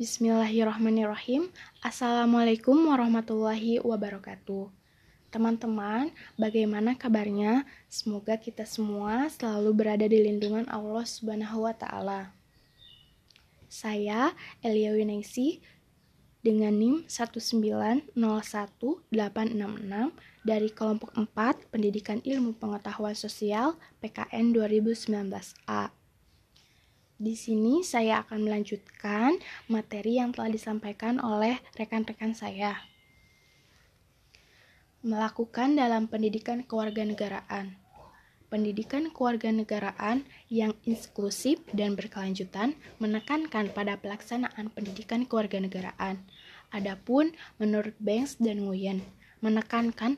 Bismillahirrahmanirrahim. Assalamualaikum warahmatullahi wabarakatuh. Teman-teman, bagaimana kabarnya? Semoga kita semua selalu berada di lindungan Allah Subhanahu wa taala. Saya Elia Winesi dengan NIM 1901866 dari kelompok 4 Pendidikan Ilmu Pengetahuan Sosial PKN 2019A. Di sini saya akan melanjutkan materi yang telah disampaikan oleh rekan-rekan saya. Melakukan dalam pendidikan kewarganegaraan. Pendidikan kewarganegaraan yang inklusif dan berkelanjutan menekankan pada pelaksanaan pendidikan kewarganegaraan. Adapun menurut Banks dan Nguyen, menekankan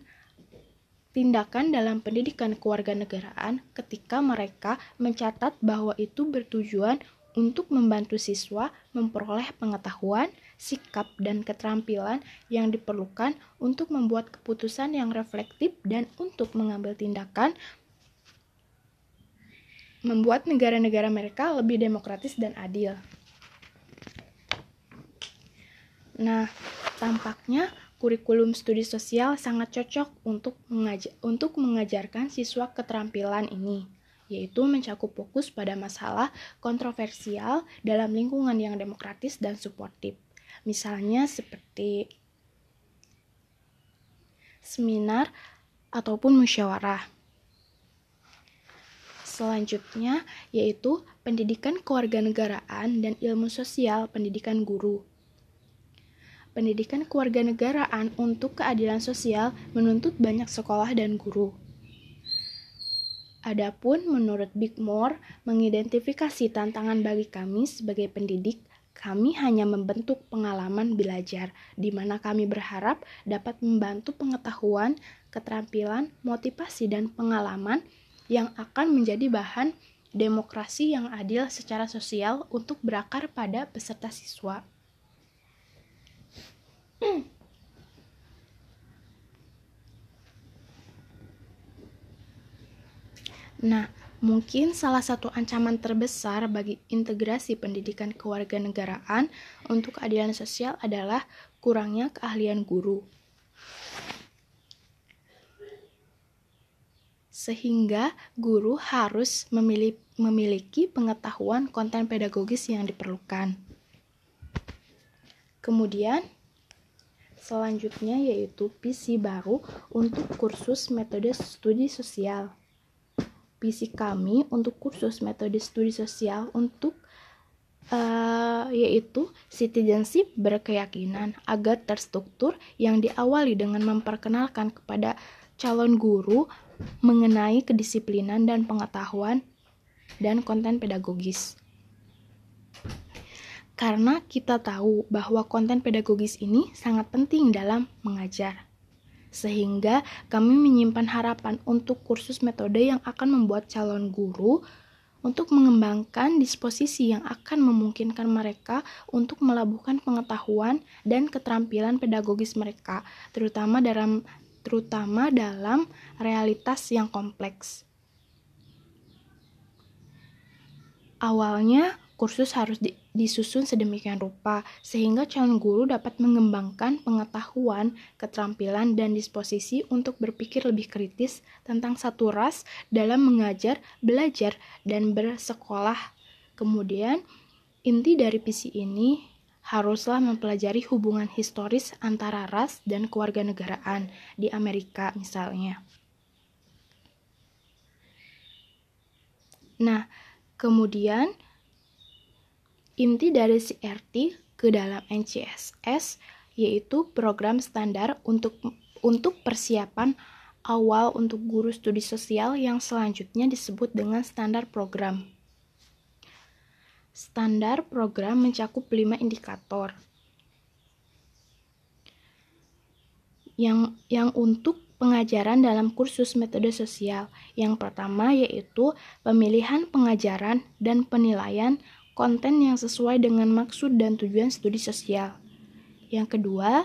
tindakan dalam pendidikan kewarganegaraan ketika mereka mencatat bahwa itu bertujuan untuk membantu siswa memperoleh pengetahuan, sikap, dan keterampilan yang diperlukan untuk membuat keputusan yang reflektif dan untuk mengambil tindakan membuat negara-negara mereka lebih demokratis dan adil. Nah, tampaknya kurikulum studi sosial sangat cocok untuk, mengajar, untuk mengajarkan siswa keterampilan ini, yaitu mencakup fokus pada masalah kontroversial dalam lingkungan yang demokratis dan suportif. Misalnya seperti seminar ataupun musyawarah. Selanjutnya yaitu pendidikan kewarganegaraan dan ilmu sosial pendidikan guru pendidikan kewarganegaraan untuk keadilan sosial menuntut banyak sekolah dan guru. Adapun menurut Big More, mengidentifikasi tantangan bagi kami sebagai pendidik, kami hanya membentuk pengalaman belajar, di mana kami berharap dapat membantu pengetahuan, keterampilan, motivasi, dan pengalaman yang akan menjadi bahan demokrasi yang adil secara sosial untuk berakar pada peserta siswa. Nah, mungkin salah satu ancaman terbesar bagi integrasi pendidikan kewarganegaraan untuk keadilan sosial adalah kurangnya keahlian guru. Sehingga guru harus memiliki pengetahuan konten pedagogis yang diperlukan. Kemudian, Selanjutnya yaitu PC baru untuk kursus metode studi sosial. PC kami untuk kursus metode studi sosial untuk uh, yaitu citizenship berkeyakinan agar terstruktur yang diawali dengan memperkenalkan kepada calon guru mengenai kedisiplinan dan pengetahuan dan konten pedagogis karena kita tahu bahwa konten pedagogis ini sangat penting dalam mengajar. Sehingga kami menyimpan harapan untuk kursus metode yang akan membuat calon guru untuk mengembangkan disposisi yang akan memungkinkan mereka untuk melabuhkan pengetahuan dan keterampilan pedagogis mereka, terutama dalam terutama dalam realitas yang kompleks. Awalnya, kursus harus di, disusun sedemikian rupa sehingga calon guru dapat mengembangkan pengetahuan, keterampilan, dan disposisi untuk berpikir lebih kritis tentang satu ras dalam mengajar, belajar, dan bersekolah. Kemudian, inti dari visi ini haruslah mempelajari hubungan historis antara ras dan kewarganegaraan di Amerika misalnya. Nah, kemudian Inti dari CRT ke dalam NCSS yaitu program standar untuk untuk persiapan awal untuk guru studi sosial yang selanjutnya disebut dengan standar program. Standar program mencakup 5 indikator. Yang yang untuk pengajaran dalam kursus metode sosial. Yang pertama yaitu pemilihan pengajaran dan penilaian konten yang sesuai dengan maksud dan tujuan studi sosial. Yang kedua,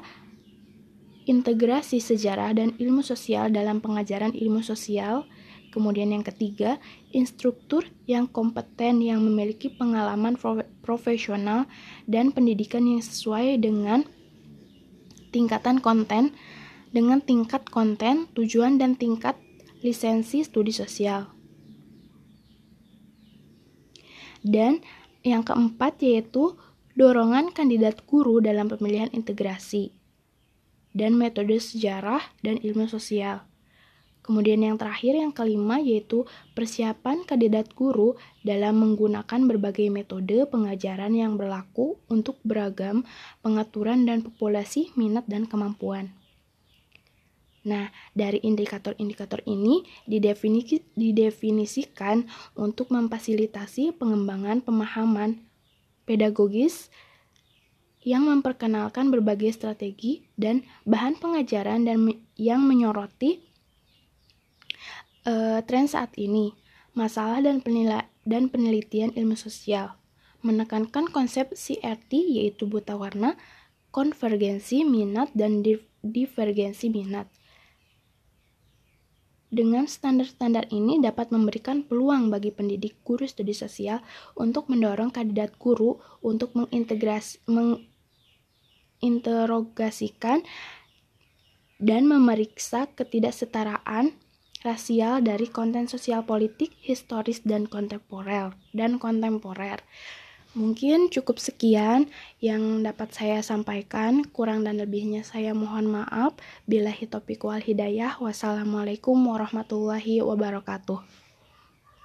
integrasi sejarah dan ilmu sosial dalam pengajaran ilmu sosial. Kemudian yang ketiga, instruktur yang kompeten yang memiliki pengalaman profesional dan pendidikan yang sesuai dengan tingkatan konten dengan tingkat konten, tujuan dan tingkat lisensi studi sosial. Dan yang keempat yaitu dorongan kandidat guru dalam pemilihan integrasi dan metode sejarah dan ilmu sosial. Kemudian yang terakhir yang kelima yaitu persiapan kandidat guru dalam menggunakan berbagai metode pengajaran yang berlaku untuk beragam pengaturan dan populasi minat dan kemampuan. Nah, dari indikator-indikator ini didefinisi, didefinisikan untuk memfasilitasi pengembangan pemahaman pedagogis yang memperkenalkan berbagai strategi dan bahan pengajaran dan yang menyoroti uh, tren saat ini, masalah dan, penila dan penelitian ilmu sosial, menekankan konsep CRT yaitu buta warna, konvergensi minat, dan di divergensi minat. Dengan standar-standar ini dapat memberikan peluang bagi pendidik guru studi sosial untuk mendorong kandidat guru untuk mengintegrasi, menginterogasikan dan memeriksa ketidaksetaraan rasial dari konten sosial politik, historis dan kontemporer dan kontemporer. Mungkin cukup sekian yang dapat saya sampaikan. Kurang dan lebihnya saya mohon maaf. Bila hitopik wal hidayah. Wassalamualaikum warahmatullahi wabarakatuh.